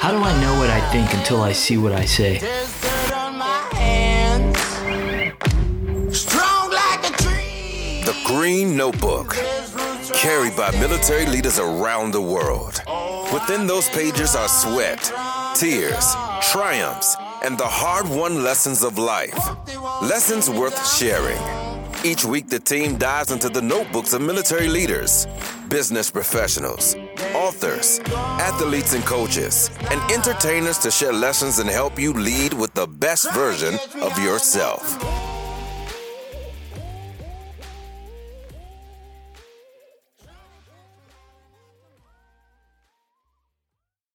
How do I know what I think until I see what I say? The Green Notebook, carried by military leaders around the world. Within those pages are sweat, tears, triumphs, and the hard won lessons of life. Lessons worth sharing. Each week, the team dives into the notebooks of military leaders, business professionals, authors, athletes and coaches, and entertainers to share lessons and help you lead with the best version of yourself.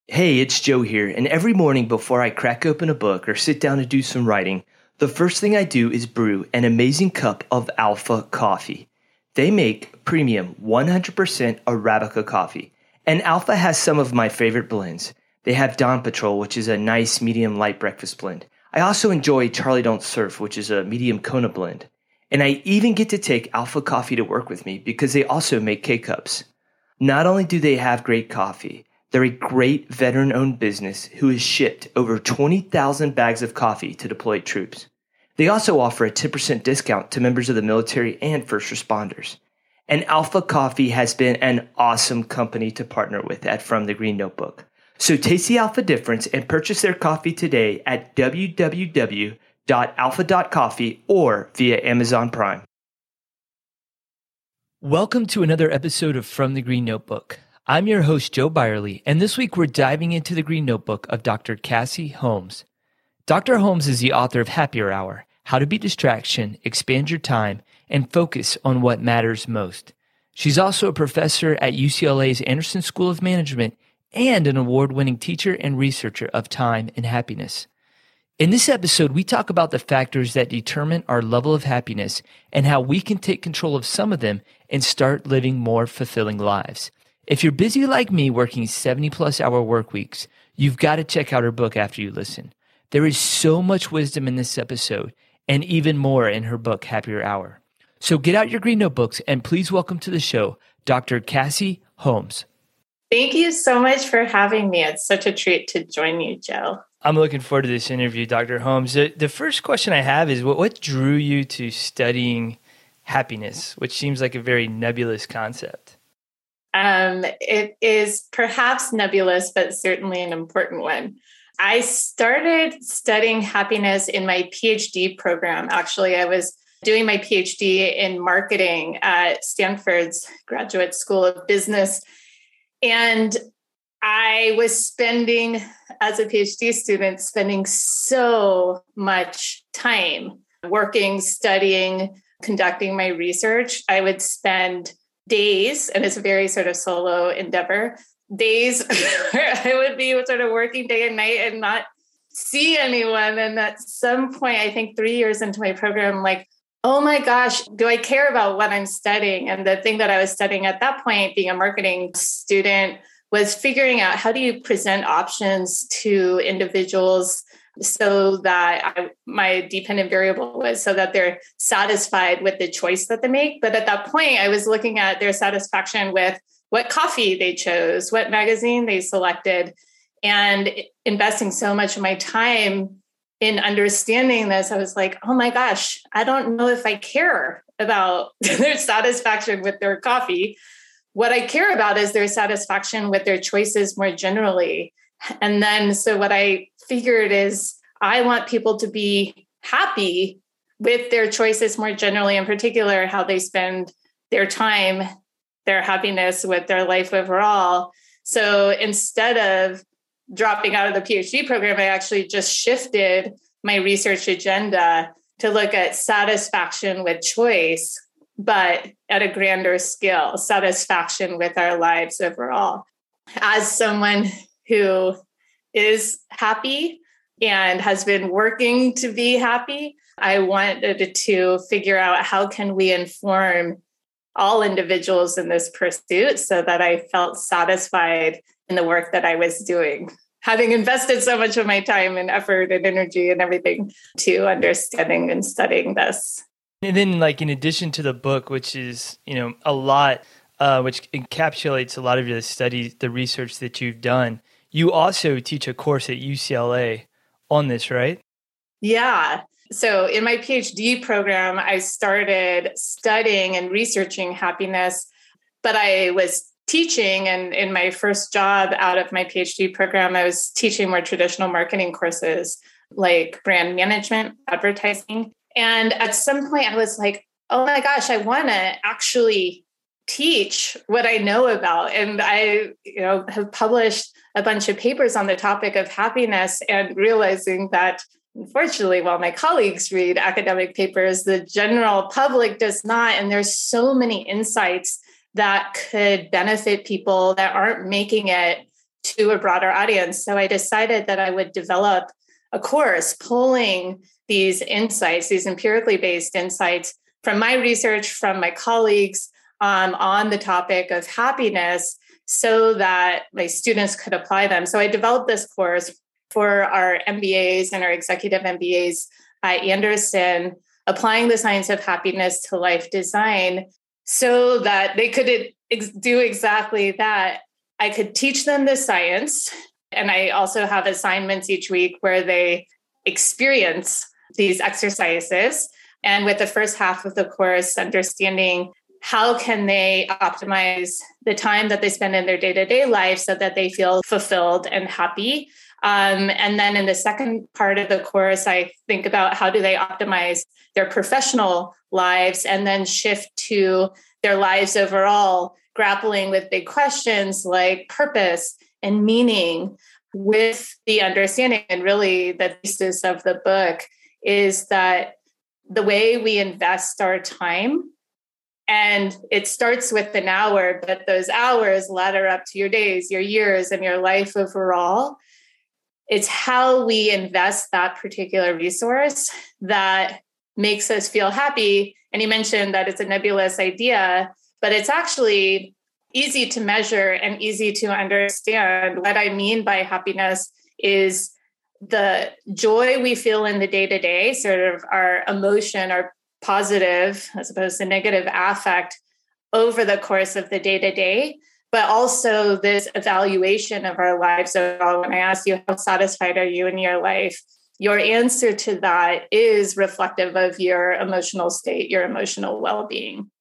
Hey, it's Joe here, and every morning before I crack open a book or sit down to do some writing, the first thing I do is brew an amazing cup of Alpha coffee. They make premium 100% Arabica coffee, and Alpha has some of my favorite blends. They have Dawn Patrol, which is a nice medium light breakfast blend. I also enjoy Charlie Don't Surf, which is a medium Kona blend. And I even get to take Alpha coffee to work with me because they also make K cups. Not only do they have great coffee, they're a great veteran owned business who has shipped over 20,000 bags of coffee to deployed troops. They also offer a 10% discount to members of the military and first responders. And Alpha Coffee has been an awesome company to partner with at From the Green Notebook. So taste the Alpha difference and purchase their coffee today at www.alpha.coffee or via Amazon Prime. Welcome to another episode of From the Green Notebook. I'm your host, Joe Byerly, and this week we're diving into the Green Notebook of Dr. Cassie Holmes. Dr. Holmes is the author of Happier Hour How to Beat Distraction, Expand Your Time, and Focus on What Matters Most. She's also a professor at UCLA's Anderson School of Management and an award winning teacher and researcher of time and happiness. In this episode, we talk about the factors that determine our level of happiness and how we can take control of some of them and start living more fulfilling lives. If you're busy like me working 70 plus hour work weeks, you've got to check out her book after you listen. There is so much wisdom in this episode and even more in her book, Happier Hour. So get out your green notebooks and please welcome to the show Dr. Cassie Holmes. Thank you so much for having me. It's such a treat to join you, Joe. I'm looking forward to this interview, Dr. Holmes. The, the first question I have is what, what drew you to studying happiness, which seems like a very nebulous concept? Um, it is perhaps nebulous, but certainly an important one. I started studying happiness in my PhD program. Actually, I was doing my PhD in marketing at Stanford's Graduate School of Business. And I was spending, as a PhD student, spending so much time working, studying, conducting my research. I would spend days, and it's a very sort of solo endeavor, days where I would be sort of working day and night and not see anyone. And at some point, I think three years into my program, like, oh my gosh, do I care about what I'm studying? And the thing that I was studying at that point, being a marketing student, was figuring out how do you present options to individuals so that I, my dependent variable was so that they're satisfied with the choice that they make. But at that point, I was looking at their satisfaction with what coffee they chose, what magazine they selected, and investing so much of my time in understanding this. I was like, oh my gosh, I don't know if I care about their satisfaction with their coffee. What I care about is their satisfaction with their choices more generally. And then, so what I figured is I want people to be happy with their choices more generally, in particular, how they spend their time, their happiness with their life overall. So instead of dropping out of the PhD program, I actually just shifted my research agenda to look at satisfaction with choice, but at a grander scale, satisfaction with our lives overall. As someone who is happy and has been working to be happy. I wanted to figure out how can we inform all individuals in this pursuit so that I felt satisfied in the work that I was doing. Having invested so much of my time and effort and energy and everything to understanding and studying this. And then, like, in addition to the book, which is, you know, a lot, uh, which encapsulates a lot of the studies, the research that you've done, you also teach a course at UCLA on this, right? Yeah. So, in my PhD program, I started studying and researching happiness, but I was teaching. And in my first job out of my PhD program, I was teaching more traditional marketing courses like brand management, advertising. And at some point, I was like, oh my gosh, I want to actually teach what I know about. And I, you know, have published a bunch of papers on the topic of happiness and realizing that unfortunately, while my colleagues read academic papers, the general public does not. And there's so many insights that could benefit people that aren't making it to a broader audience. So I decided that I would develop a course pulling these insights, these empirically based insights from my research, from my colleagues um, on the topic of happiness, so that my students could apply them. So I developed this course for our MBAs and our executive MBAs at Anderson, applying the science of happiness to life design so that they could do exactly that. I could teach them the science. And I also have assignments each week where they experience these exercises. And with the first half of the course, understanding how can they optimize the time that they spend in their day-to-day life so that they feel fulfilled and happy um, and then in the second part of the course, I think about how do they optimize their professional lives and then shift to their lives overall, grappling with big questions like purpose and meaning with the understanding. And really, the thesis of the book is that the way we invest our time and it starts with an hour, but those hours ladder up to your days, your years, and your life overall it's how we invest that particular resource that makes us feel happy. And you mentioned that it's a nebulous idea, but it's actually easy to measure and easy to understand. What I mean by happiness is the joy we feel in the day to day, sort of our emotion, our positive as opposed to negative affect over the course of the day to day but also this evaluation of our lives. So when I ask you, how satisfied are you in your life? Your answer to that is reflective of your emotional state, your emotional well being.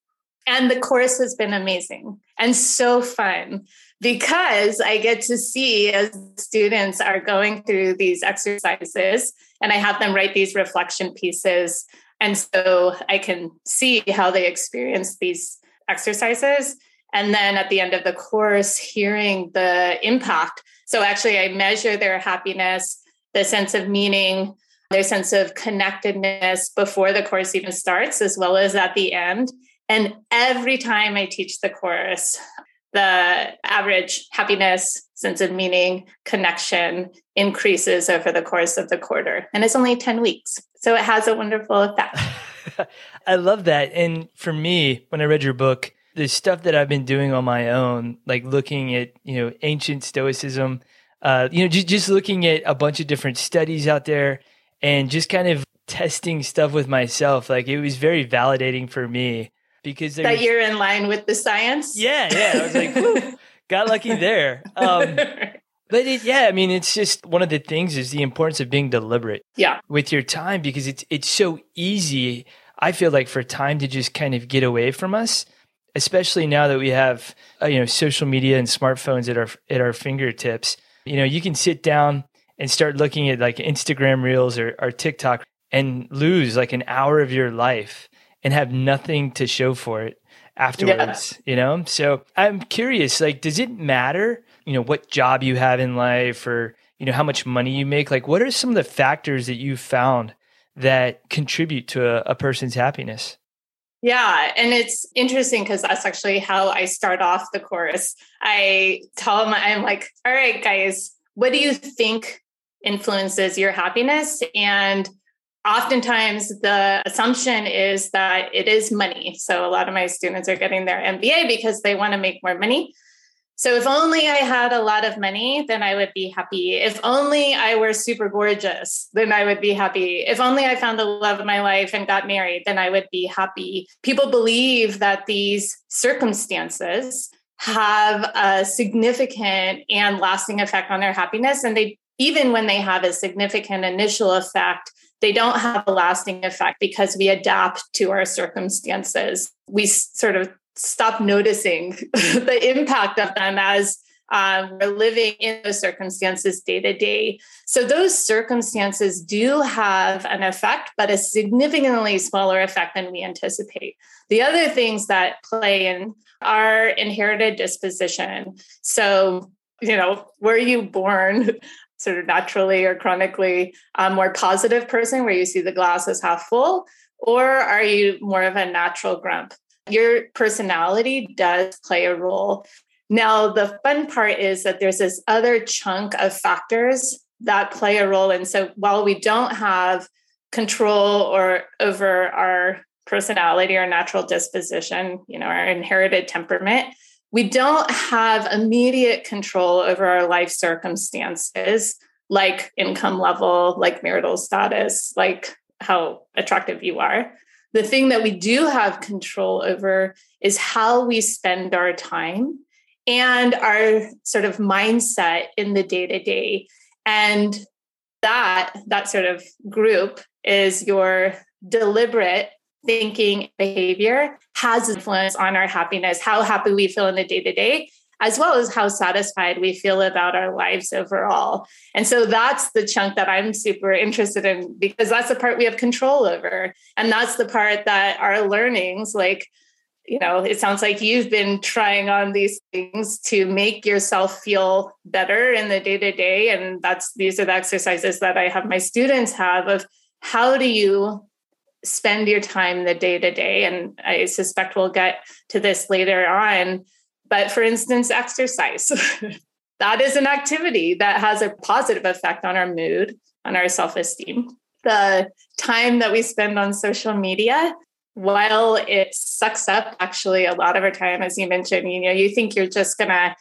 And the course has been amazing and so fun because I get to see as students are going through these exercises and I have them write these reflection pieces. And so I can see how they experience these exercises and then at the end of the course, hearing the impact. So actually, I measure their happiness, the sense of meaning, their sense of connectedness before the course even starts, as well as at the end. And every time I teach the course, the average happiness, sense of meaning, connection increases over the course of the quarter. And it's only 10 weeks. So it has a wonderful effect. I love that. And for me, when I read your book, the stuff that I've been doing on my own, like looking at you know ancient Stoicism, uh, you know, just just looking at a bunch of different studies out there, and just kind of testing stuff with myself. Like it was very validating for me because that you're in line with the science. Yeah, yeah. I was like, got lucky there. Um, but it, yeah, I mean, it's just one of the things is the importance of being deliberate. Yeah. With your time because it's it's so easy. I feel like for time to just kind of get away from us especially now that we have uh, you know social media and smartphones at our at our fingertips. You know, you can sit down and start looking at like Instagram Reels or, or TikTok and lose like an hour of your life and have nothing to show for it afterwards. Yeah. You know, so I'm curious. Like, does it matter? You know, what job you have in life or you know how much money you make? Like, what are some of the factors that you found that contribute to a, a person's happiness? Yeah, and it's interesting because that's actually how I start off the course. I tell them, I'm like, all right, guys, what do you think influences your happiness? And oftentimes the assumption is that it is money. So a lot of my students are getting their MBA because they want to make more money. So if only I had a lot of money, then I would be happy. If only I were super gorgeous, then I would be happy. If only I found the love of my life and got married, then I would be happy. People believe that these circumstances have a significant and lasting effect on their happiness. And they, even when they have a significant initial effect, they don't have a lasting effect because we adapt to our circumstances. We sort of stop noticing the impact of them as um, we're living in those circumstances day to day. So those circumstances do have an effect, but a significantly smaller effect than we anticipate. The other things that play in are inherited disposition. So, you know, were you born sort of naturally or chronically a more positive person where you see the glass as half full? Or are you more of a natural grump? Your personality does play a role. Now, the fun part is that there's this other chunk of factors that play a role. And so while we don't have control or over our personality or natural disposition, you know, our inherited temperament, we don't have immediate control over our life circumstances like income level, like marital status, like how attractive you are. The thing that we do have control over is how we spend our time and our sort of mindset in the day to day. And that, that sort of group is your deliberate thinking behavior has influence on our happiness, how happy we feel in the day to day, as well as how satisfied we feel about our lives overall. And so that's the chunk that I'm super interested in because that's the part we have control over. And that's the part that our learnings, like, you know, it sounds like you've been trying on these things to make yourself feel better in the day to day. And that's these are the exercises that I have my students have of how do you spend your time the day to day. And I suspect we'll get to this later on but for instance, exercise. that is an activity that has a positive effect on our mood, on our self esteem. The time that we spend on social media, while it sucks up actually a lot of our time, as you mentioned, you know, you think you're just going to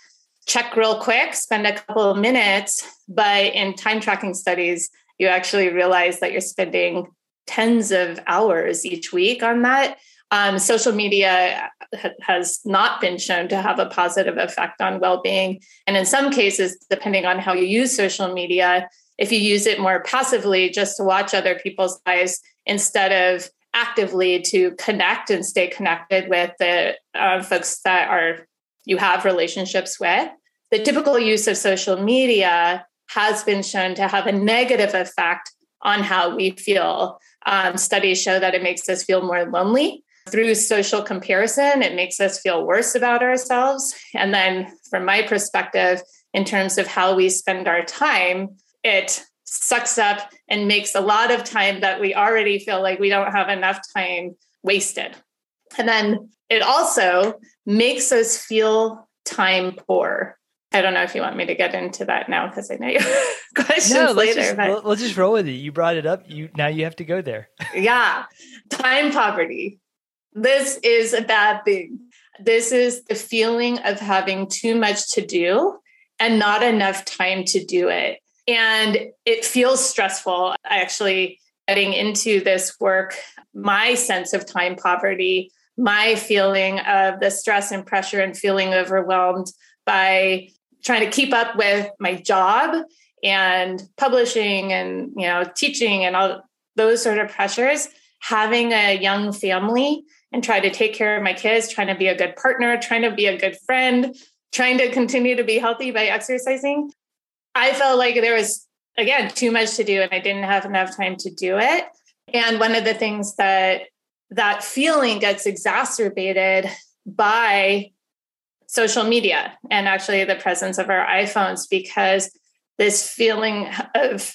check real quick, spend a couple of minutes, but in time tracking studies, you actually realize that you're spending tens of hours each week on that. Um, social media ha- has not been shown to have a positive effect on well being. And in some cases, depending on how you use social media, if you use it more passively just to watch other people's lives instead of actively to connect and stay connected with the uh, folks that are you have relationships with the typical use of social media has been shown to have a negative effect on how we feel um, studies show that it makes us feel more lonely through social comparison, it makes us feel worse about ourselves. And then, from my perspective, in terms of how we spend our time, it sucks up and makes a lot of time that we already feel like we don't have enough time wasted. And then it also makes us feel time poor. I don't know if you want me to get into that now because I know you questions no, let's later. Just, but... Let's just roll with it. You brought it up. You now you have to go there. yeah, time poverty. This is a bad thing. This is the feeling of having too much to do and not enough time to do it. And it feels stressful. Actually, getting into this work, my sense of time poverty, my feeling of the stress and pressure and feeling overwhelmed by trying to keep up with my job and publishing and you know teaching and all those sort of pressures having a young family and try to take care of my kids, trying to be a good partner, trying to be a good friend, trying to continue to be healthy by exercising. I felt like there was, again, too much to do and I didn't have enough time to do it. And one of the things that that feeling gets exacerbated by social media and actually the presence of our iPhones because this feeling of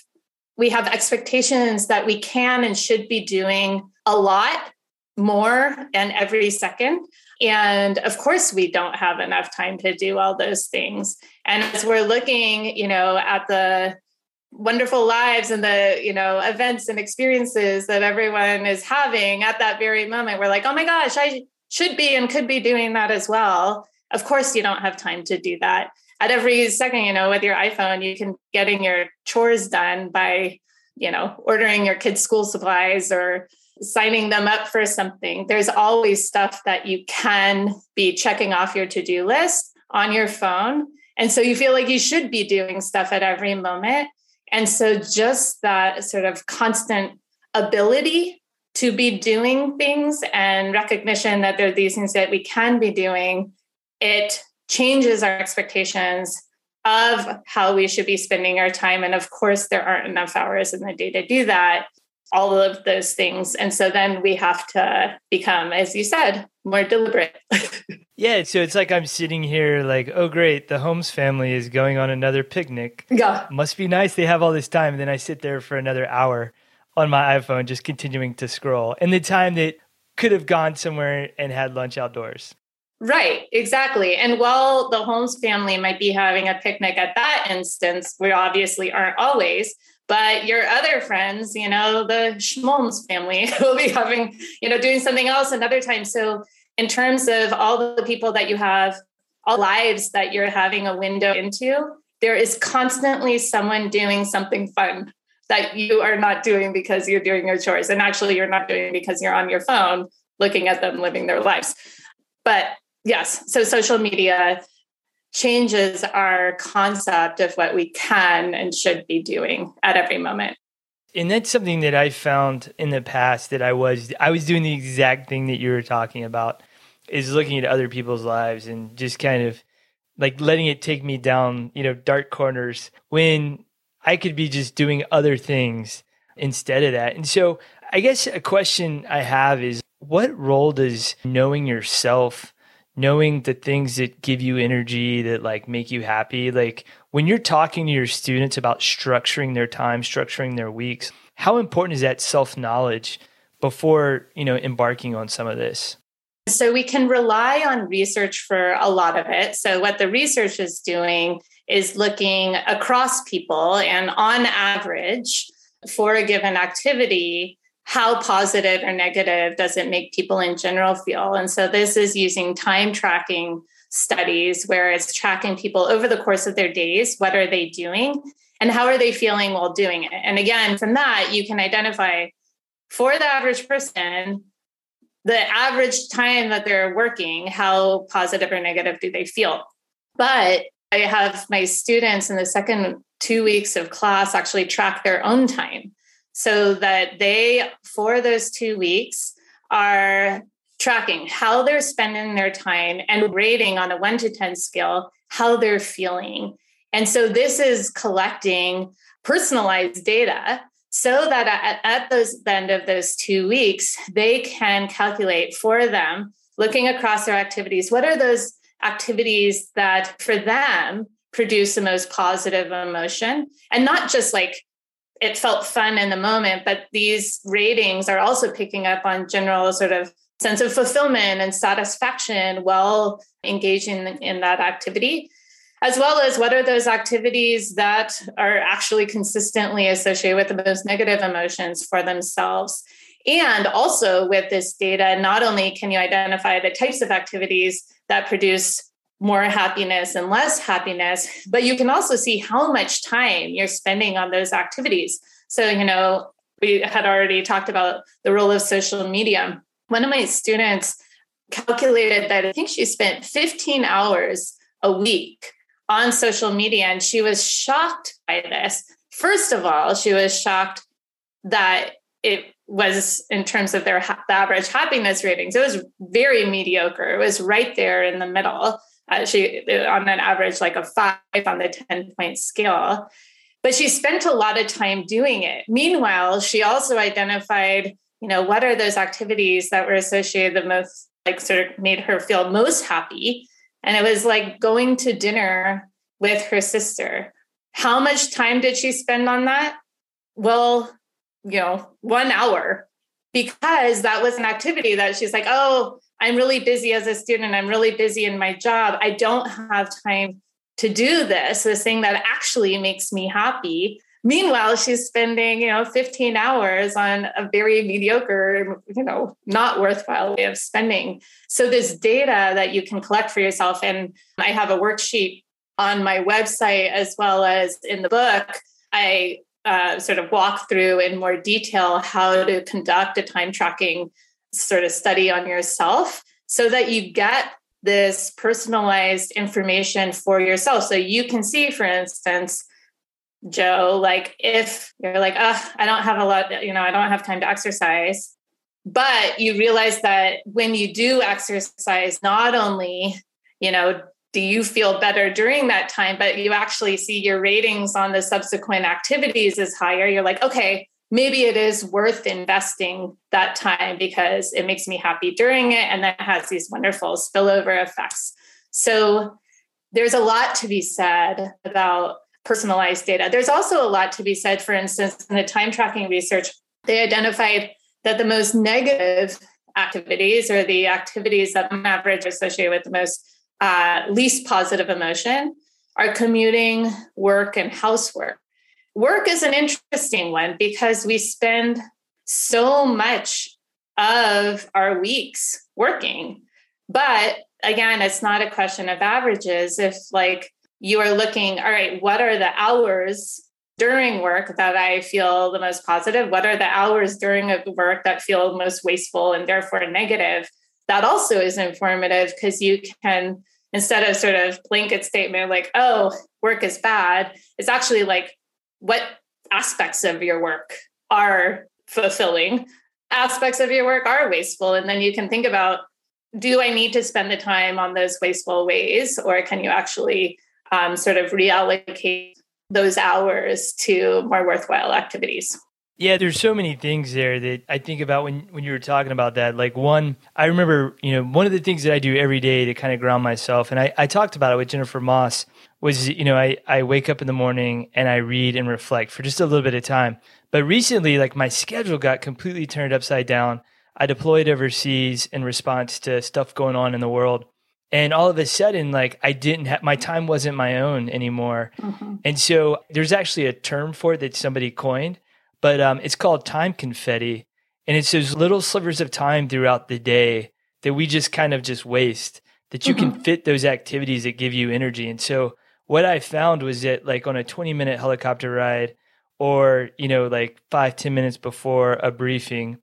we have expectations that we can and should be doing a lot more and every second. And of course, we don't have enough time to do all those things. And as we're looking, you know, at the wonderful lives and the, you know, events and experiences that everyone is having at that very moment, we're like, oh my gosh, I should be and could be doing that as well. Of course you don't have time to do that. At every second you know with your iphone you can getting your chores done by you know ordering your kids school supplies or signing them up for something. There's always stuff that you can be checking off your to-do list on your phone. And so you feel like you should be doing stuff at every moment. And so just that sort of constant ability to be doing things and recognition that there are these things that we can be doing, it changes our expectations of how we should be spending our time. And of course, there aren't enough hours in the day to do that, all of those things. And so then we have to become, as you said, more deliberate. yeah. So it's like I'm sitting here, like, oh, great, the Holmes family is going on another picnic. Yeah. Must be nice. They have all this time. And then I sit there for another hour on my iPhone, just continuing to scroll. And the time that could have gone somewhere and had lunch outdoors. Right, exactly. And while the Holmes family might be having a picnic at that instance, we obviously aren't always, but your other friends, you know, the Schmolms family will be having, you know, doing something else another time. So, in terms of all the people that you have, all lives that you're having a window into, there is constantly someone doing something fun that you are not doing because you're doing your chores. And actually, you're not doing because you're on your phone looking at them living their lives. But yes, so social media changes our concept of what we can and should be doing at every moment. And that's something that I found in the past that I was I was doing the exact thing that you were talking about is looking at other people's lives and just kind of like letting it take me down, you know, dark corners when I could be just doing other things instead of that. And so I guess a question I have is what role does knowing yourself, knowing the things that give you energy, that like make you happy, like when you're talking to your students about structuring their time, structuring their weeks, how important is that self-knowledge before, you know, embarking on some of this? So we can rely on research for a lot of it. So what the research is doing is looking across people and on average for a given activity how positive or negative does it make people in general feel? And so this is using time tracking studies where it's tracking people over the course of their days what are they doing and how are they feeling while doing it? And again from that you can identify for the average person the average time that they're working how positive or negative do they feel? But I have my students in the second two weeks of class actually track their own time so that they, for those two weeks, are tracking how they're spending their time and rating on a one to 10 scale how they're feeling. And so this is collecting personalized data so that at, at those the end of those two weeks, they can calculate for them, looking across their activities, what are those activities that for them produce the most positive emotion and not just like it felt fun in the moment but these ratings are also picking up on general sort of sense of fulfillment and satisfaction while engaging in that activity as well as what are those activities that are actually consistently associated with the most negative emotions for themselves. And also with this data not only can you identify the types of activities that produce more happiness and less happiness, but you can also see how much time you're spending on those activities. So, you know, we had already talked about the role of social media. One of my students calculated that I think she spent 15 hours a week on social media, and she was shocked by this. First of all, she was shocked that it was in terms of their ha- the average happiness ratings it was very mediocre it was right there in the middle Uh, she uh, on an average like a five on the 10 point scale. But she spent a lot of time doing it. Meanwhile she also identified you know what are those activities that were associated the most like sort of made her feel most happy. And it was like going to dinner with her sister. How much time did she spend on that? Well you know, one hour. Because that was an activity that she's like, oh, I'm really busy as a student. I'm really busy in my job. I don't have time to do this, this thing that actually makes me happy. Meanwhile, she's spending, you know, 15 hours on a very mediocre, you know, not worthwhile way of spending. So this data that you can collect for yourself, and I have a worksheet on my website as well as in the book. I uh, sort of walk through in more detail how to conduct a time tracking sort of study on yourself so that you get this personalized information for yourself. So you can see, for instance, Joe, like if you're like, oh, I don't have a lot, you know, I don't have time to exercise. But you realize that when you do exercise, not only, you know, do you feel better during that time, but you actually see your ratings on the subsequent activities is higher. You're like, okay, maybe it is worth investing that time because it makes me happy during it and that has these wonderful spillover effects. So there's a lot to be said about personalized data. There's also a lot to be said, for instance, in the time tracking research, they identified that the most negative activities or the activities that on average associated with the most uh, least positive emotion are commuting, work, and housework. Work is an interesting one because we spend so much of our weeks working. But again, it's not a question of averages. If, like, you are looking, all right, what are the hours during work that I feel the most positive? What are the hours during work that feel most wasteful and therefore negative? That also is informative because you can, instead of sort of blanket statement like, oh, work is bad, it's actually like, what aspects of your work are fulfilling, aspects of your work are wasteful. And then you can think about do I need to spend the time on those wasteful ways, or can you actually um, sort of reallocate those hours to more worthwhile activities? Yeah, there's so many things there that I think about when, when you were talking about that. Like one, I remember, you know, one of the things that I do every day to kind of ground myself, and I, I talked about it with Jennifer Moss, was, you know, I, I wake up in the morning and I read and reflect for just a little bit of time. But recently, like my schedule got completely turned upside down. I deployed overseas in response to stuff going on in the world. And all of a sudden, like I didn't have my time wasn't my own anymore. Mm-hmm. And so there's actually a term for it that somebody coined but um, it's called time confetti. And it's those little slivers of time throughout the day that we just kind of just waste that you mm-hmm. can fit those activities that give you energy. And so what I found was that like on a 20 minute helicopter ride or, you know, like five ten minutes before a briefing,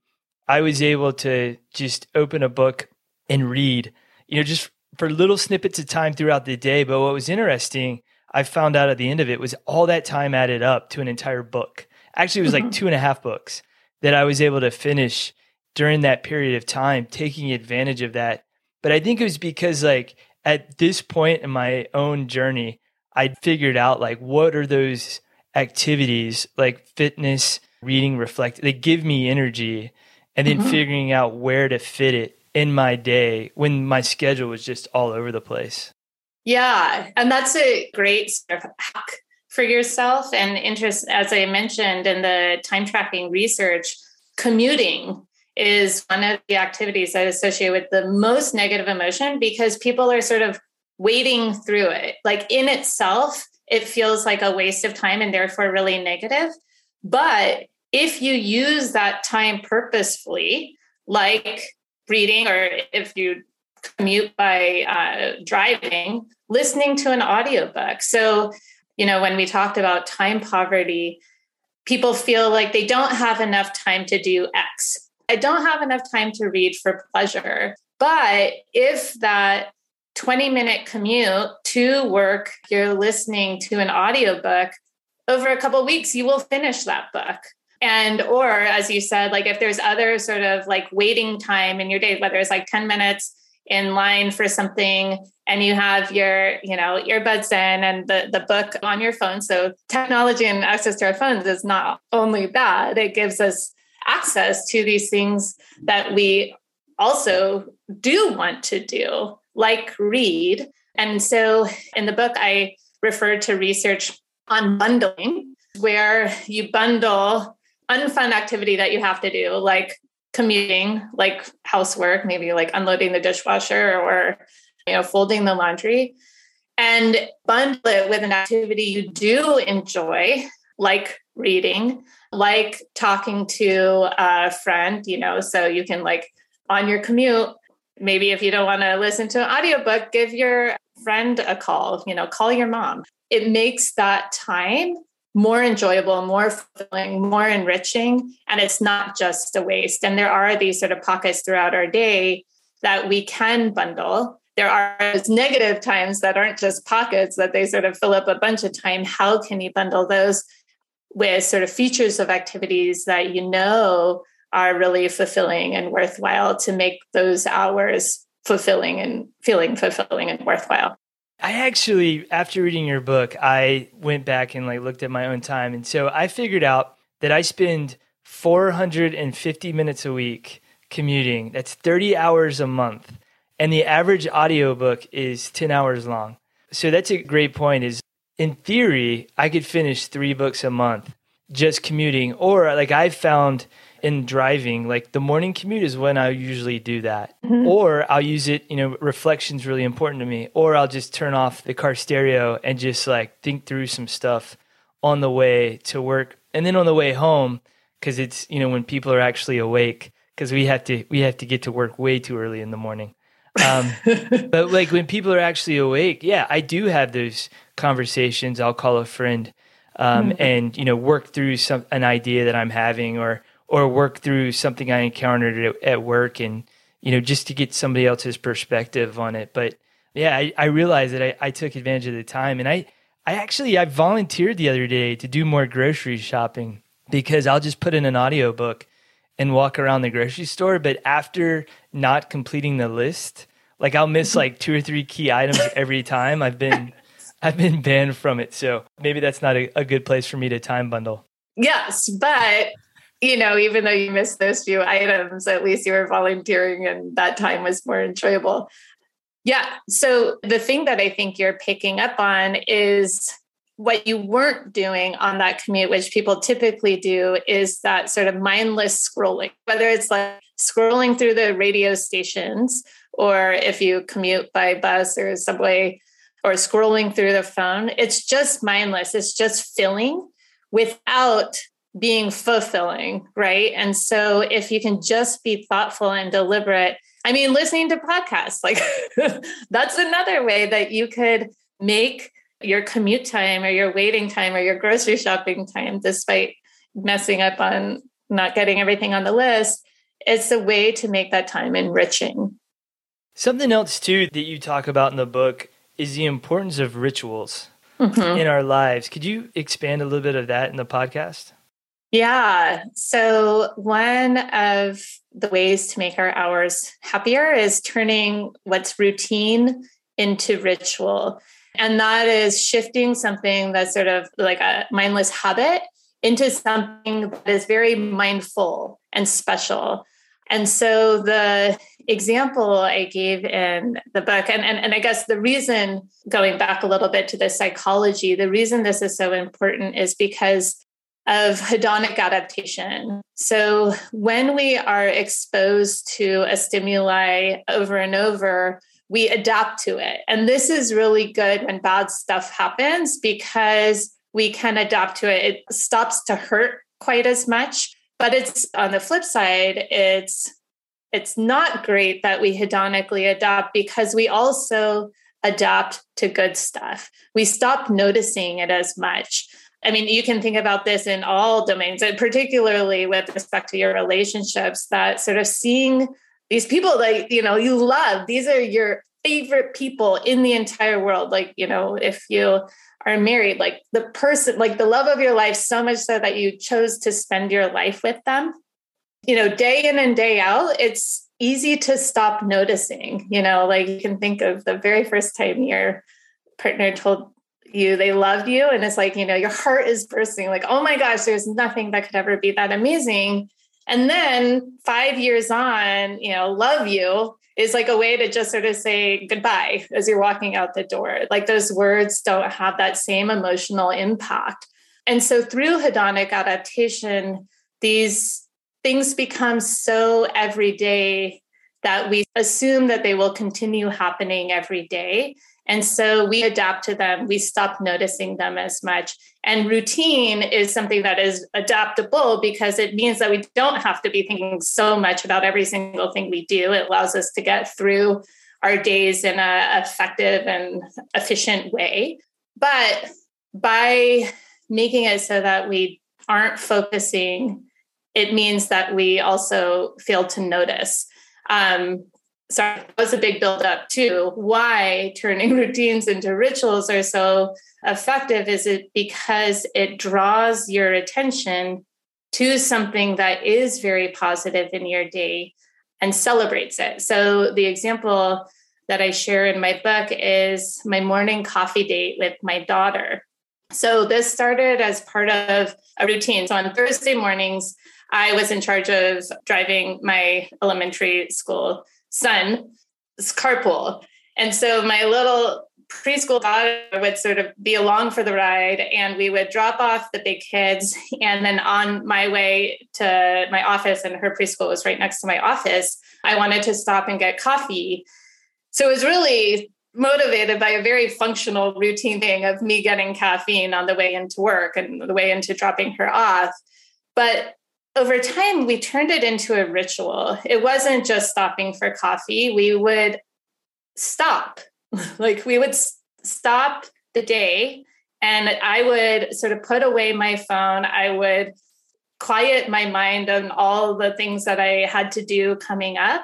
I was able to just open a book and read, you know, just for little snippets of time throughout the day. But what was interesting, I found out at the end of it was all that time added up to an entire book. Actually, it was like mm-hmm. two and a half books that I was able to finish during that period of time, taking advantage of that. But I think it was because, like, at this point in my own journey, I figured out, like, what are those activities, like fitness, reading, reflect, they give me energy. And then mm-hmm. figuring out where to fit it in my day when my schedule was just all over the place. Yeah. And that's a great sort of hack for yourself and interest as i mentioned in the time tracking research commuting is one of the activities that associate with the most negative emotion because people are sort of wading through it like in itself it feels like a waste of time and therefore really negative but if you use that time purposefully like reading or if you commute by uh, driving listening to an audiobook so you know, when we talked about time poverty, people feel like they don't have enough time to do X. I don't have enough time to read for pleasure. But if that 20 minute commute to work, you're listening to an audiobook, over a couple weeks, you will finish that book. And, or as you said, like if there's other sort of like waiting time in your day, whether it's like 10 minutes in line for something and you have your you know earbuds in and the, the book on your phone so technology and access to our phones is not only that it gives us access to these things that we also do want to do like read. And so in the book i referred to research on bundling where you bundle unfun activity that you have to do like commuting, like housework, maybe like unloading the dishwasher or you know folding the laundry, and bundle it with an activity you do enjoy, like reading, like talking to a friend, you know, so you can like on your commute, maybe if you don't want to listen to an audiobook, give your friend a call, you know, call your mom. It makes that time more enjoyable, more fulfilling, more enriching. And it's not just a waste. And there are these sort of pockets throughout our day that we can bundle. There are those negative times that aren't just pockets, that they sort of fill up a bunch of time. How can you bundle those with sort of features of activities that you know are really fulfilling and worthwhile to make those hours fulfilling and feeling fulfilling and worthwhile? I actually, after reading your book, I went back and like looked at my own time. And so I figured out that I spend 450 minutes a week commuting. That's 30 hours a month. And the average audiobook is 10 hours long. So that's a great point is in theory, I could finish 3 books a month just commuting or like I've found in driving, like the morning commute is when I usually do that. Mm-hmm. Or I'll use it, you know, reflection's really important to me. Or I'll just turn off the car stereo and just like think through some stuff on the way to work. And then on the way home, because it's, you know, when people are actually awake, because we have to we have to get to work way too early in the morning. Um, but like when people are actually awake, yeah, I do have those conversations. I'll call a friend um, mm-hmm. and you know work through some an idea that I'm having or or work through something I encountered at, at work and, you know, just to get somebody else's perspective on it. But yeah, I, I realized that I, I took advantage of the time and I, I actually, I volunteered the other day to do more grocery shopping because I'll just put in an audiobook and walk around the grocery store. But after not completing the list, like I'll miss like two or three key items every time. I've been I've been banned from it. So maybe that's not a, a good place for me to time bundle. Yes, but you know, even though you missed those few items, at least you were volunteering and that time was more enjoyable. Yeah. So the thing that I think you're picking up on is what you weren't doing on that commute, which people typically do, is that sort of mindless scrolling, whether it's like scrolling through the radio stations or if you commute by bus or subway or scrolling through the phone, it's just mindless. It's just filling without being fulfilling, right? And so if you can just be thoughtful and deliberate, I mean, listening to podcasts, like that's another way that you could make your commute time or your waiting time or your grocery shopping time, despite messing up on not getting everything on the list. It's a way to make that time enriching. Something else, too, that you talk about in the book is the importance of rituals mm-hmm. in our lives. Could you expand a little bit of that in the podcast? Yeah. So, one of the ways to make our hours happier is turning what's routine into ritual. And that is shifting something that's sort of like a mindless habit into something that is very mindful and special. And so the example I gave in the book, and, and, and I guess the reason, going back a little bit to the psychology, the reason this is so important is because of hedonic adaptation. So, when we are exposed to a stimuli over and over, we adapt to it. And this is really good when bad stuff happens because we can adapt to it. It stops to hurt quite as much. But it's on the flip side, it's it's not great that we hedonically adapt because we also adapt to good stuff. We stop noticing it as much. I mean, you can think about this in all domains, and particularly with respect to your relationships, that sort of seeing these people that you know you love, these are your favorite people in the entire world. Like, you know, if you are married, like the person, like the love of your life, so much so that you chose to spend your life with them, you know, day in and day out, it's easy to stop noticing. You know, like you can think of the very first time your partner told you, they love you. And it's like, you know, your heart is bursting, like, oh my gosh, there's nothing that could ever be that amazing. And then five years on, you know, love you is like a way to just sort of say goodbye as you're walking out the door. Like those words don't have that same emotional impact. And so through hedonic adaptation, these things become so everyday that we assume that they will continue happening every day. And so we adapt to them, we stop noticing them as much. And routine is something that is adaptable because it means that we don't have to be thinking so much about every single thing we do. It allows us to get through our days in an effective and efficient way. But by making it so that we aren't focusing, it means that we also fail to notice. Um, sorry, that was a big buildup too. Why turning routines into rituals are so effective is it because it draws your attention to something that is very positive in your day and celebrates it. So the example that I share in my book is my morning coffee date with my daughter. So this started as part of a routine. So on Thursday mornings, I was in charge of driving my elementary school son carpool. And so my little preschool daughter would sort of be along for the ride and we would drop off the big kids and then on my way to my office and her preschool was right next to my office i wanted to stop and get coffee so it was really motivated by a very functional routine thing of me getting caffeine on the way into work and the way into dropping her off. But over time, we turned it into a ritual. It wasn't just stopping for coffee. We would stop, like, we would stop the day and I would sort of put away my phone. I would quiet my mind on all the things that I had to do coming up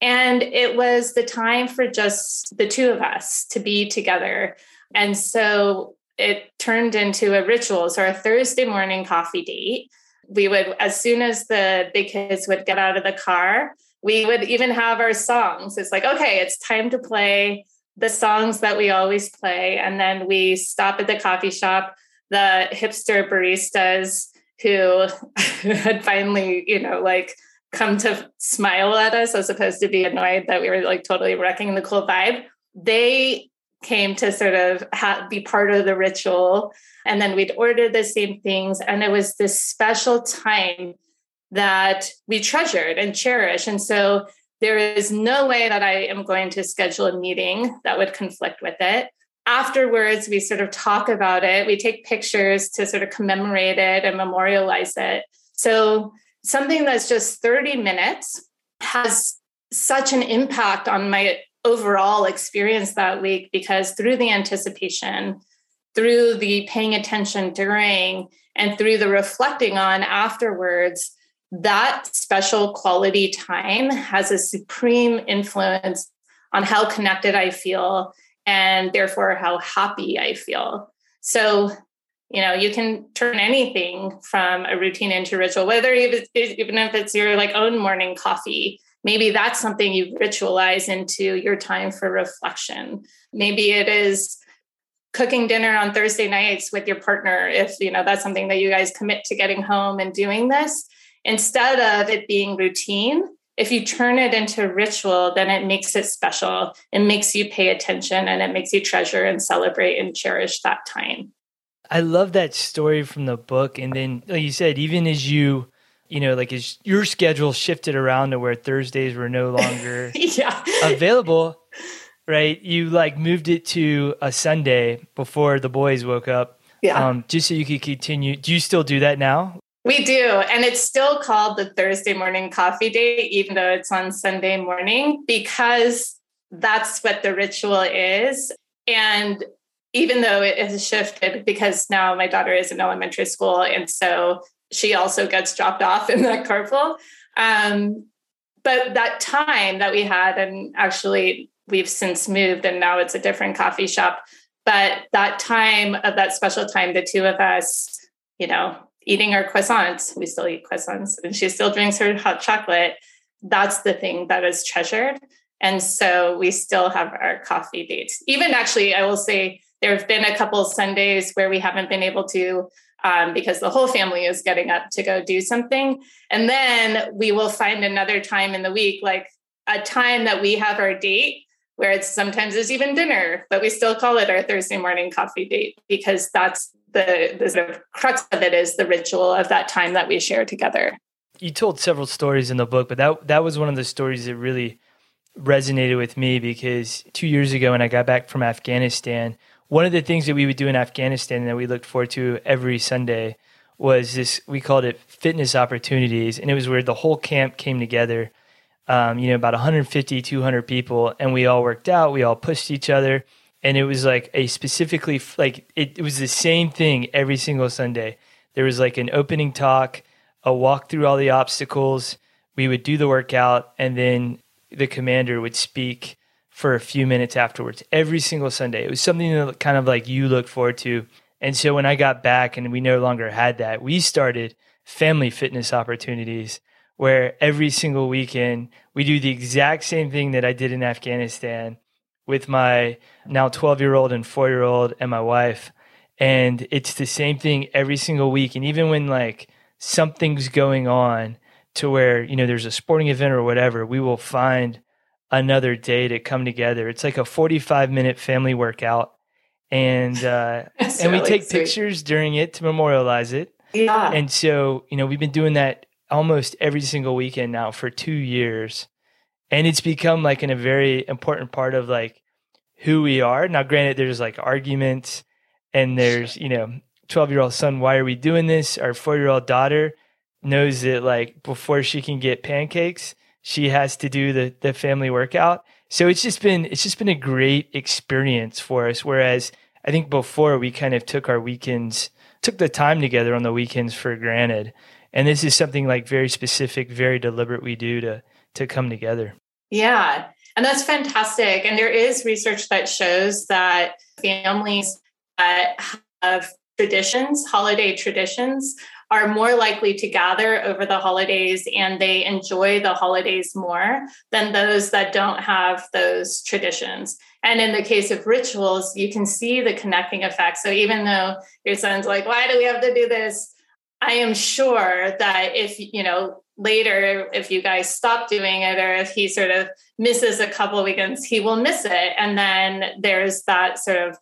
and it was the time for just the two of us to be together. And so it turned into a ritual. So our Thursday morning coffee date, we would, as soon as the big kids would get out of the car, we would even have our songs. It's like, okay, it's time to play the songs that we always play. And then we stop at the coffee shop. The hipster baristas who had finally, you know, like come to smile at us as opposed to be annoyed that we were like totally wrecking the cool vibe. They came to sort of ha- be part of the ritual. And then we'd order the same things. And it was this special time that we treasured and cherished. And so there is no way that I am going to schedule a meeting that would conflict with it. Afterwards, we sort of talk about it. We take pictures to sort of commemorate it and memorialize it. So something that's just 30 minutes has such an impact on my overall experience that week because through the anticipation, through the paying attention during, and through the reflecting on afterwards, that special quality time has a supreme influence on how connected I feel and therefore how happy I feel. So you know you can turn anything from a routine into ritual whether even if it's your like own morning coffee maybe that's something you ritualize into your time for reflection. Maybe it is cooking dinner on thursday nights with your partner if you know that's something that you guys commit to getting home and doing this. Instead of it being routine if you turn it into ritual then it makes it special. It makes you pay attention and it makes you treasure and celebrate and cherish that time. I love that story from the book. And then, like you said, even as you, you know, like is your schedule shifted around to where Thursdays were no longer yeah. available, right? You like moved it to a Sunday before the boys woke up. Yeah. Um, just so you could continue. Do you still do that now? We do. And it's still called the Thursday morning coffee date, even though it's on Sunday morning, because that's what the ritual is. And even though it has shifted because now my daughter is in elementary school and so she also gets dropped off in that carpool. Um, but that time that we had and actually we've since moved and now it's a different coffee shop but that time of that special time the two of us you know eating our croissants we still eat croissants and she still drinks her hot chocolate that's the thing that is treasured. And so we still have our coffee dates. Even actually i will say there have been a couple Sundays where we haven't been able to um, because the whole family is getting up to go do something. And then we will find another time in the week, like a time that we have our date where it's sometimes it's even dinner, but we still call it our Thursday morning coffee date because that's the, the sort of crux of it is the ritual of that time that we share together. You told several stories in the book, but that that was one of the stories that really resonated with me because two years ago when I got back from Afghanistan, one of the things that we would do in Afghanistan that we looked forward to every Sunday was this we called it fitness opportunities. And it was where the whole camp came together um, you know about 150 200 people. And we all worked out we all pushed each other. And it was like a specifically like it, it was the same thing every single sunday. There was like an opening talk a walk through all the obstacles. We would do the workout and then the commander would speak for a few minutes afterwards every single sunday it was something that kind of like you looked forward to and so when I got back and we no longer had that, we started family fitness opportunities where every single weekend we do the exact same thing that I did in Afghanistan with my now 12 year old and four year old and my wife. And it's the same thing every single week. And even when like something's going on to where, you know, there's a sporting event or whatever, we will find another day to come together. It's like a 45 minute family workout and uh, and we take sweet. pictures during it to memorialize it. Yeah. And so you know we've been doing that almost every single weekend now for two years, and it's become like in a very important part of like who we are. Now, granted, there's like arguments, and there's you know twelve year old son, why are we doing this? Our four year old daughter knows that like before she can get pancakes, she has to do the the family workout so it's just been it's just been a great experience for us. Whereas I think before we kind of took our weekends, took the time together on the weekends for granted. And this is something like very specific, very deliberate we do to to come together. Yeah. And that's fantastic. And there is research that shows that families that have traditions, holiday traditions, are more likely to gather over the holidays and they enjoy the holidays more than those that don't have those traditions. And in the case of rituals, you can see the connecting effect. So even though your son's like, why do we have to do this? I am sure that if, you know, later, if you guys stop doing it or if he sort of misses a couple weekends, he will miss it. And then there's that sort of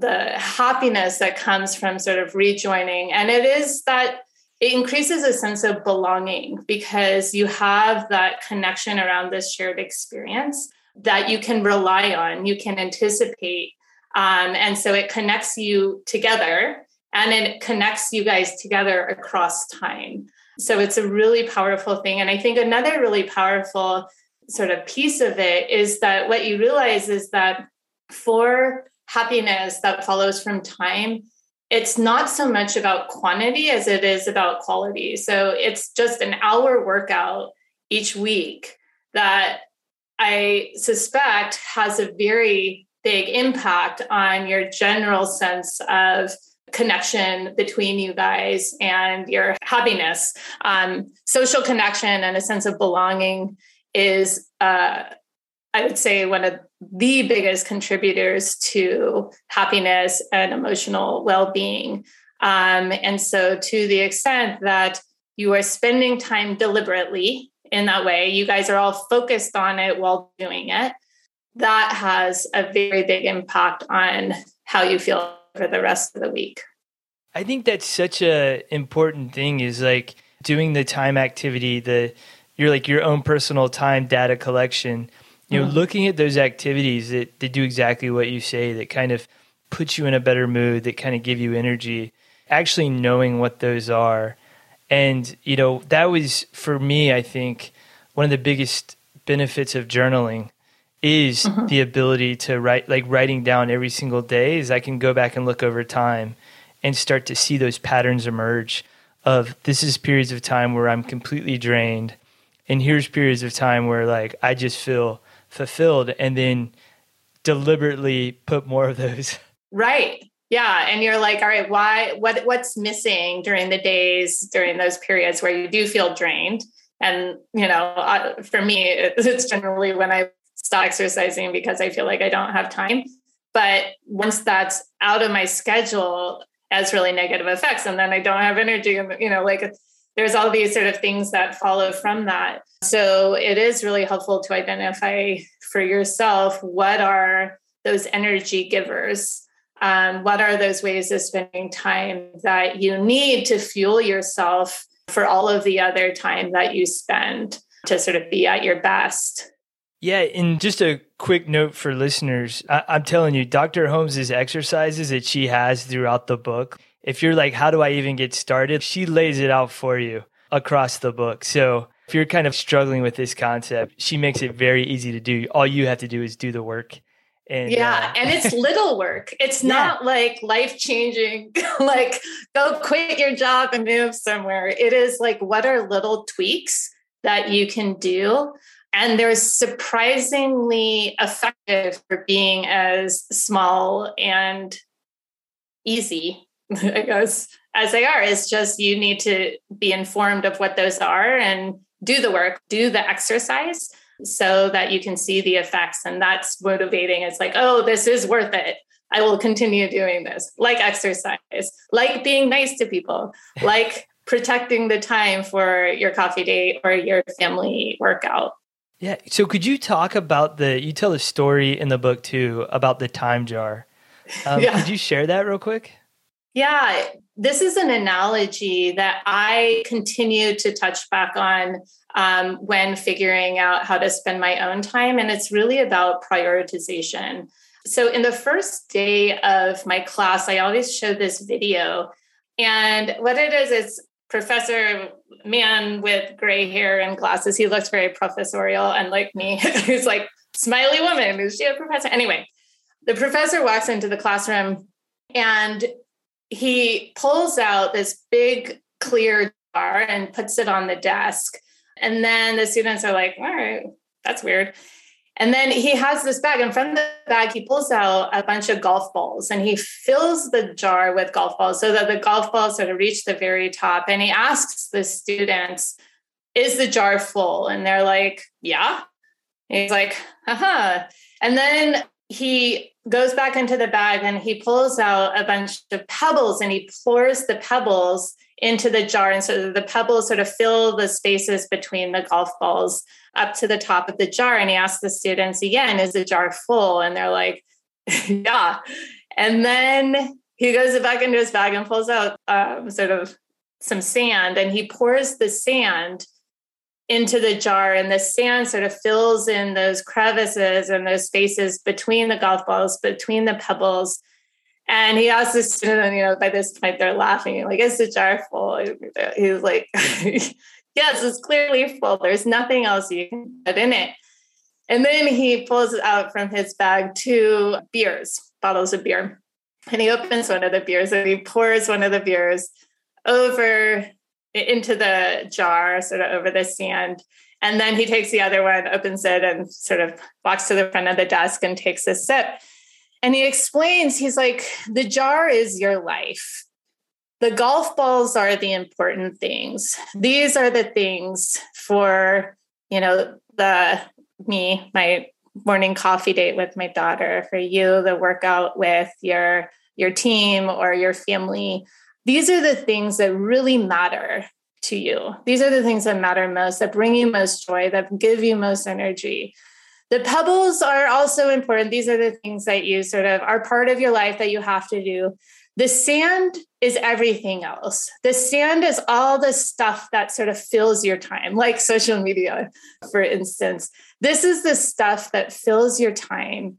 the happiness that comes from sort of rejoining. And it is that it increases a sense of belonging because you have that connection around this shared experience that you can rely on, you can anticipate. Um, and so it connects you together and it connects you guys together across time. So it's a really powerful thing. And I think another really powerful sort of piece of it is that what you realize is that for happiness that follows from time it's not so much about quantity as it is about quality. So it's just an hour workout each week that i suspect has a very big impact on your general sense of connection between you guys and your happiness. Um, social connection and a sense of belonging is uh, I would say one of the biggest contributors to happiness and emotional well being. Um, and so, to the extent that you are spending time deliberately in that way, you guys are all focused on it while doing it, that has a very big impact on how you feel for the rest of the week. I think that's such a important thing is like doing the time activity, the your like your own personal time data collection you know, mm looking at those activities that, that do exactly what you say, that kind of put you in a better mood, that kind of give you energy, actually knowing what those are. And, you know, that was for me, I think, one of the biggest benefits of journaling is mm-hmm. the ability to write, like writing down every single day, is I can go back and look over time and start to see those patterns emerge of this is periods of time where I'm completely drained. And here's periods of time where like I just feel fulfilled and then deliberately put more of those. Right. Yeah. And you're like, all right, why what what's missing during the days during those periods where you do feel drained? And you know, for me, it's generally when I stop exercising because I feel like I don't have time. But once that's out of my schedule, has really negative effects, and then I don't have energy, and you know, like there's all these sort of things that follow from that. So it is really helpful to identify for yourself what are those energy givers. Um, what are those ways of spending time that you need to fuel yourself for all of the other time that you spend to sort of be at your best? Yeah, and just a quick note for listeners I- I'm telling you, Dr. Holmes's exercises that she has throughout the book, if you're like, how do I even get started? She lays it out for you across the book. So if you're kind of struggling with this concept, she makes it very easy to do. All you have to do is do the work. And, yeah, uh, and it's little work. It's yeah. not like life changing, like go quit your job and move somewhere. It is like what are little tweaks that you can do and they're surprisingly effective for being as small and easy i guess as they are it's just you need to be informed of what those are and do the work do the exercise so that you can see the effects and that's motivating it's like oh this is worth it i will continue doing this like exercise like being nice to people like protecting the time for your coffee date or your family workout yeah. So could you talk about the, you tell a story in the book too about the time jar. Um, yeah. Could you share that real quick? Yeah. This is an analogy that I continue to touch back on um, when figuring out how to spend my own time. And it's really about prioritization. So, in the first day of my class, I always show this video. And what it is, is professor man with gray hair and glasses. He looks very professorial, and like me, he's like smiley woman. Is she a professor? Anyway, the professor walks into the classroom and he pulls out this big clear jar and puts it on the desk. And then the students are like, all right, that's weird. And then he has this bag, and from the bag, he pulls out a bunch of golf balls and he fills the jar with golf balls so that the golf balls sort of reach the very top. And he asks the students, Is the jar full? And they're like, Yeah. And he's like, haha. And then he goes back into the bag and he pulls out a bunch of pebbles and he pours the pebbles into the jar. And so the pebbles sort of fill the spaces between the golf balls up to the top of the jar. And he asks the students again, is the jar full? And they're like, yeah. And then he goes back into his bag and pulls out um, sort of some sand and he pours the sand into the jar and the sand sort of fills in those crevices and those spaces between the golf balls, between the pebbles. And he asks the student, you know, by this point they're laughing, like, is the jar full? He's like, yes, it's clearly full. There's nothing else you can put in it. And then he pulls out from his bag two beers, bottles of beer. And he opens one of the beers and he pours one of the beers over into the jar, sort of over the sand. And then he takes the other one, opens it, and sort of walks to the front of the desk and takes a sip. And he explains, he's like, the jar is your life the golf balls are the important things. These are the things for, you know, the me, my morning coffee date with my daughter, for you, the workout with your your team or your family. These are the things that really matter to you. These are the things that matter most, that bring you most joy, that give you most energy. The pebbles are also important. These are the things that you sort of are part of your life that you have to do. The sand is everything else. The sand is all the stuff that sort of fills your time, like social media, for instance. This is the stuff that fills your time.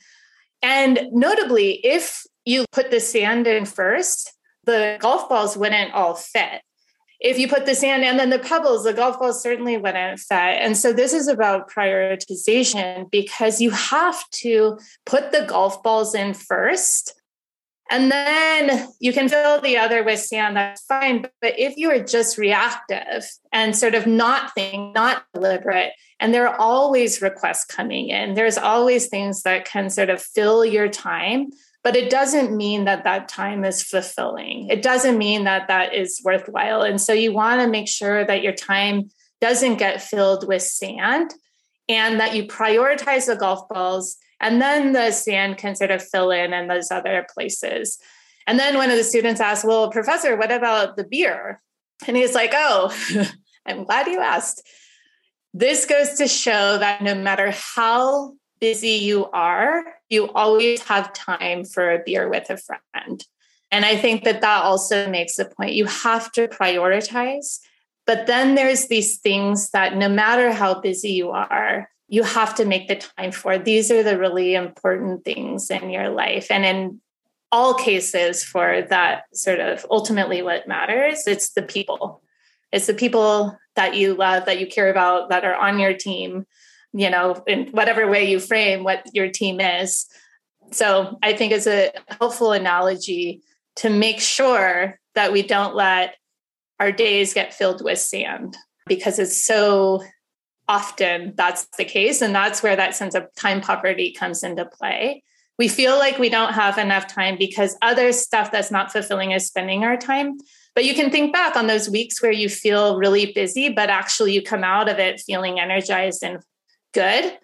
And notably, if you put the sand in first, the golf balls wouldn't all fit. If you put the sand and then the pebbles, the golf balls certainly wouldn't fit. And so this is about prioritization because you have to put the golf balls in first and then you can fill the other with sand, that's fine. But if you are just reactive and sort of not thinking, not deliberate, and there are always requests coming in, there's always things that can sort of fill your time. But it doesn't mean that that time is fulfilling. It doesn't mean that that is worthwhile. And so you want to make sure that your time doesn't get filled with sand and that you prioritize the golf balls and then the sand can sort of fill in in those other places. And then one of the students asked, Well, professor, what about the beer? And he's like, Oh, I'm glad you asked. This goes to show that no matter how busy you are, you always have time for a beer with a friend. And I think that that also makes a point. You have to prioritize. But then there's these things that no matter how busy you are, you have to make the time for. These are the really important things in your life. And in all cases, for that sort of ultimately what matters, it's the people. It's the people that you love, that you care about, that are on your team, you know, in whatever way you frame what your team is. So I think it's a helpful analogy to make sure that we don't let our days get filled with sand because it's so often that's the case. And that's where that sense of time poverty comes into play. We feel like we don't have enough time because other stuff that's not fulfilling is spending our time. But you can think back on those weeks where you feel really busy, but actually you come out of it feeling energized and good.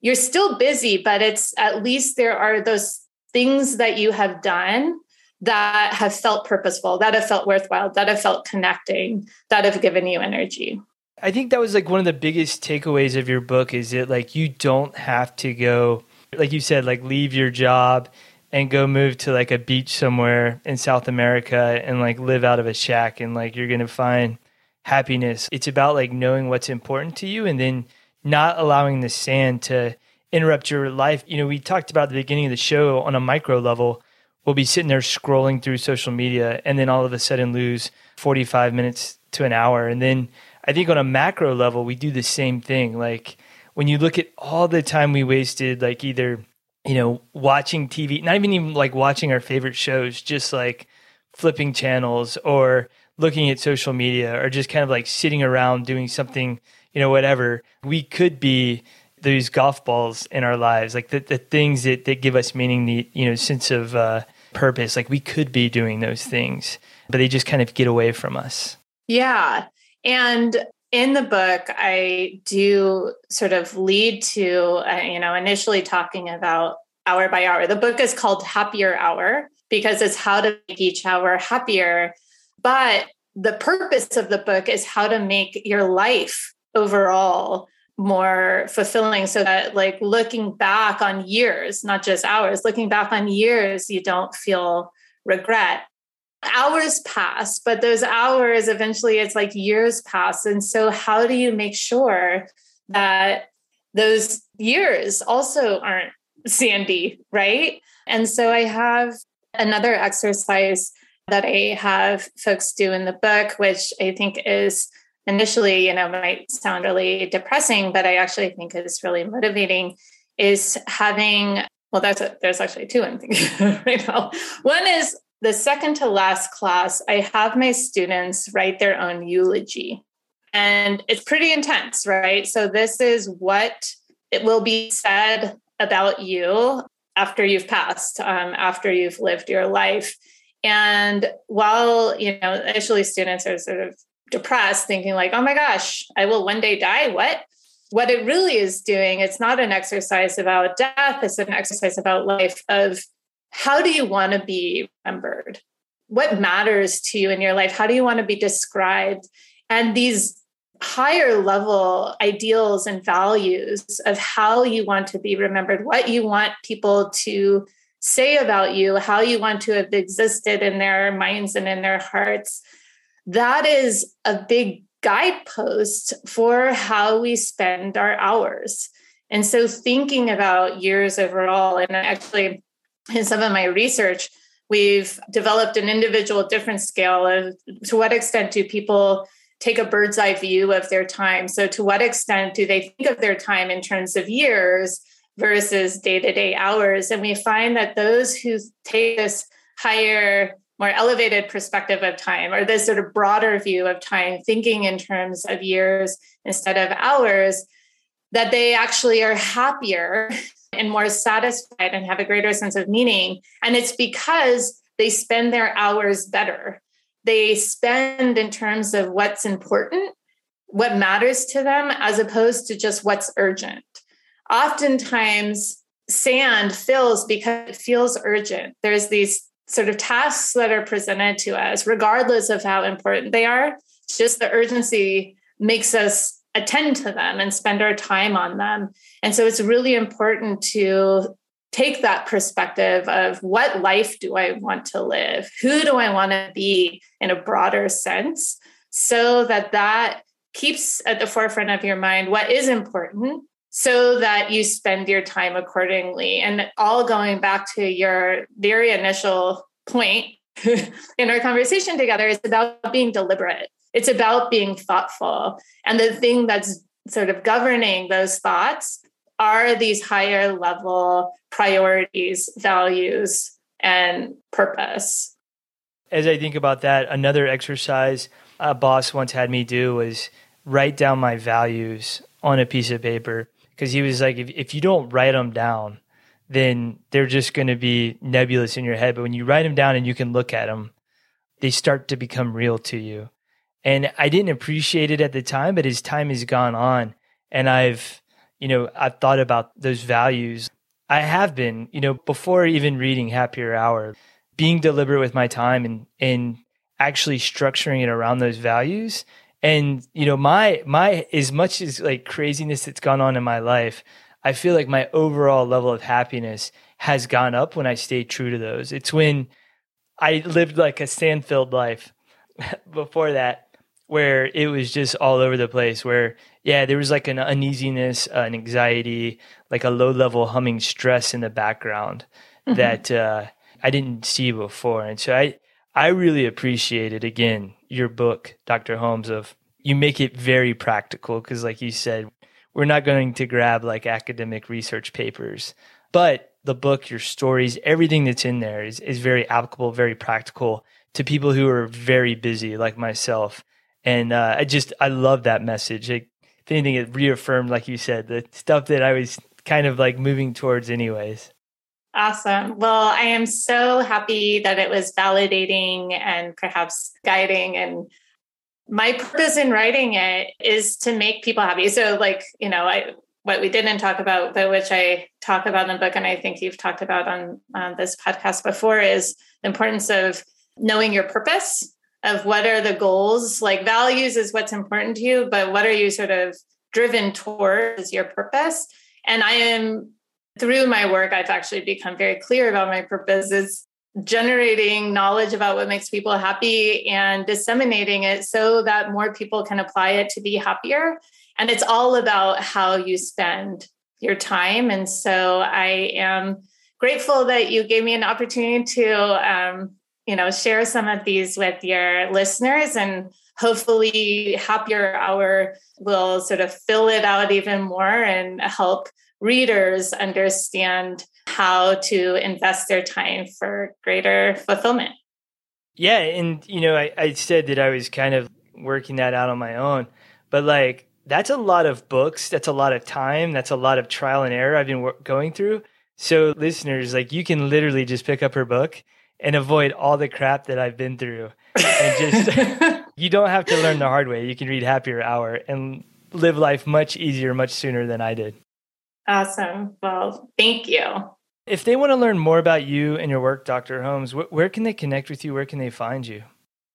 You're still busy, but it's at least there are those things that you have done that have felt purposeful, that have felt worthwhile, that have felt connecting, that have given you energy. I think that was like one of the biggest takeaways of your book is that like you don't have to go like you said like leave your job and go move to like a beach somewhere in South America and like live out of a shack and like you're going to find happiness. It's about like knowing what's important to you and then not allowing the sand to interrupt your life. You know, we talked about the beginning of the show on a micro level. We'll be sitting there scrolling through social media and then all of a sudden lose 45 minutes to an hour and then I think on a macro level, we do the same thing. Like when you look at all the time we wasted, like either, you know, watching TV, not even even like watching our favorite shows, just like flipping channels or looking at social media or just kind of like sitting around doing something, you know, whatever. We could be these golf balls in our lives, like the, the things that, that give us meaning, the, you know, sense of uh, purpose. Like we could be doing those things, but they just kind of get away from us. Yeah. And in the book, I do sort of lead to, uh, you know, initially talking about hour by hour. The book is called Happier Hour because it's how to make each hour happier. But the purpose of the book is how to make your life overall more fulfilling so that like looking back on years not just hours looking back on years you don't feel regret hours pass, but those hours eventually it's like years pass. And so, how do you make sure that those years also aren't sandy, right? And so, I have another exercise that I have folks do in the book, which I think is initially, you know, might sound really depressing, but I actually think is really motivating. Is having well, that's a, there's actually two I'm thinking right now. One is the second to last class, I have my students write their own eulogy. And it's pretty intense, right? So, this is what it will be said about you after you've passed, um, after you've lived your life. And while, you know, initially students are sort of depressed, thinking like, oh my gosh, I will one day die. What? What it really is doing, it's not an exercise about death, it's an exercise about life of how do you want to be remembered? What matters to you in your life? How do you want to be described? And these higher level ideals and values of how you want to be remembered, what you want people to say about you, how you want to have existed in their minds and in their hearts. That is a big guidepost for how we spend our hours. And so, thinking about years overall, and actually, in some of my research, we've developed an individual difference scale of to what extent do people take a bird's eye view of their time. So, to what extent do they think of their time in terms of years versus day to day hours? And we find that those who take this higher, more elevated perspective of time, or this sort of broader view of time, thinking in terms of years instead of hours, that they actually are happier and more satisfied and have a greater sense of meaning. And it's because they spend their hours better. They spend in terms of what's important, what matters to them, as opposed to just what's urgent. Oftentimes, sand fills because it feels urgent. There's these sort of tasks that are presented to us, regardless of how important they are. Just the urgency makes us attend to them and spend our time on them. And so it's really important to take that perspective of what life do I want to live? Who do I want to be in a broader sense so that that keeps at the forefront of your mind what is important so that you spend your time accordingly. And all going back to your very initial point in our conversation together is about being deliberate. It's about being thoughtful. And the thing that's sort of governing those thoughts are these higher level priorities, values, and purpose. As I think about that, another exercise a boss once had me do was write down my values on a piece of paper because he was like, if, if you don't write them down, then they're just going to be nebulous in your head. But when you write them down and you can look at them, they start to become real to you. And I didn't appreciate it at the time, but as time has gone on and I've, you know, I've thought about those values, I have been, you know, before even reading Happier Hour, being deliberate with my time and, and actually structuring it around those values. And, you know, my, my, as much as like craziness that's gone on in my life, I feel like my overall level of happiness has gone up when I stay true to those. It's when I lived like a sand filled life before that where it was just all over the place where yeah there was like an uneasiness uh, an anxiety like a low level humming stress in the background mm-hmm. that uh, i didn't see before and so i i really appreciated again your book dr holmes of you make it very practical because like you said we're not going to grab like academic research papers but the book your stories everything that's in there is, is very applicable very practical to people who are very busy like myself and uh, I just I love that message. It, if anything, it reaffirmed, like you said, the stuff that I was kind of like moving towards, anyways. Awesome. Well, I am so happy that it was validating and perhaps guiding. And my purpose in writing it is to make people happy. So, like, you know, I what we didn't talk about, but which I talk about in the book, and I think you've talked about on, on this podcast before, is the importance of knowing your purpose of what are the goals like values is what's important to you but what are you sort of driven towards your purpose and i am through my work i've actually become very clear about my purpose is generating knowledge about what makes people happy and disseminating it so that more people can apply it to be happier. And it's all about how you spend your time. And so i am grateful that you gave me an opportunity to um, you know share some of these with your listeners and hopefully happier hour will sort of fill it out even more and help readers understand how to invest their time for greater fulfillment yeah and you know I, I said that i was kind of working that out on my own but like that's a lot of books that's a lot of time that's a lot of trial and error i've been going through so listeners like you can literally just pick up her book and avoid all the crap that I've been through. And just, you don't have to learn the hard way. You can read Happier Hour and live life much easier, much sooner than I did. Awesome. Well, thank you. If they want to learn more about you and your work, Dr. Holmes, wh- where can they connect with you? Where can they find you?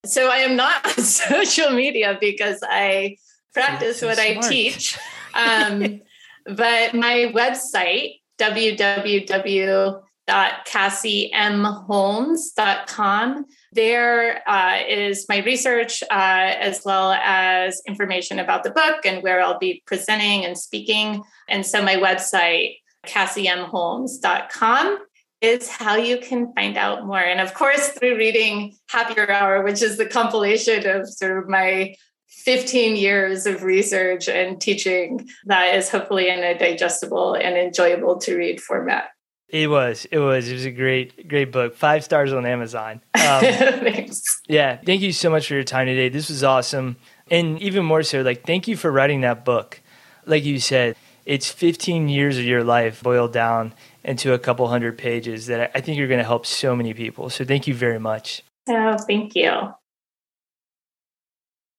So I am not on social media because I practice so what smart. I teach. Um, but my website, www cassiemholmes.com. There uh, is my research uh, as well as information about the book and where I'll be presenting and speaking. And so my website, cassiemholmes.com, is how you can find out more. And of course, through reading Happier Hour, which is the compilation of sort of my 15 years of research and teaching that is hopefully in a digestible and enjoyable to read format. It was. It was. It was a great, great book. Five stars on Amazon. Um, Thanks. Yeah. Thank you so much for your time today. This was awesome. And even more so, like, thank you for writing that book. Like you said, it's 15 years of your life boiled down into a couple hundred pages that I think you're going to help so many people. So thank you very much. Oh, thank you.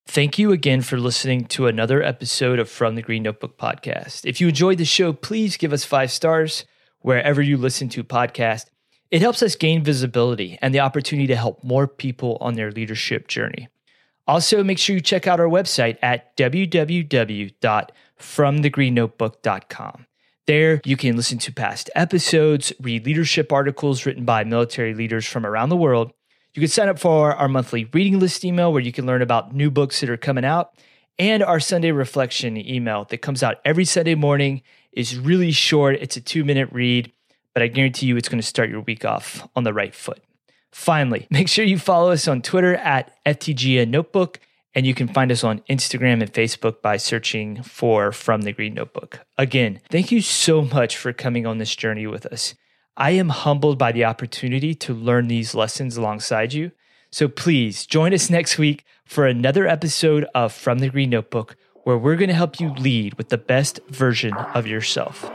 Thank you again for listening to another episode of From the Green Notebook podcast. If you enjoyed the show, please give us five stars wherever you listen to podcasts. It helps us gain visibility and the opportunity to help more people on their leadership journey. Also, make sure you check out our website at www.fromthegreennotebook.com. There, you can listen to past episodes, read leadership articles written by military leaders from around the world. You can sign up for our monthly reading list email where you can learn about new books that are coming out, and our Sunday reflection email that comes out every Sunday morning is really short. It's a two minute read, but I guarantee you it's going to start your week off on the right foot. Finally, make sure you follow us on Twitter at FTGN Notebook, and you can find us on Instagram and Facebook by searching for From the Green Notebook. Again, thank you so much for coming on this journey with us. I am humbled by the opportunity to learn these lessons alongside you. So please join us next week for another episode of From the Green Notebook, where we're going to help you lead with the best version of yourself.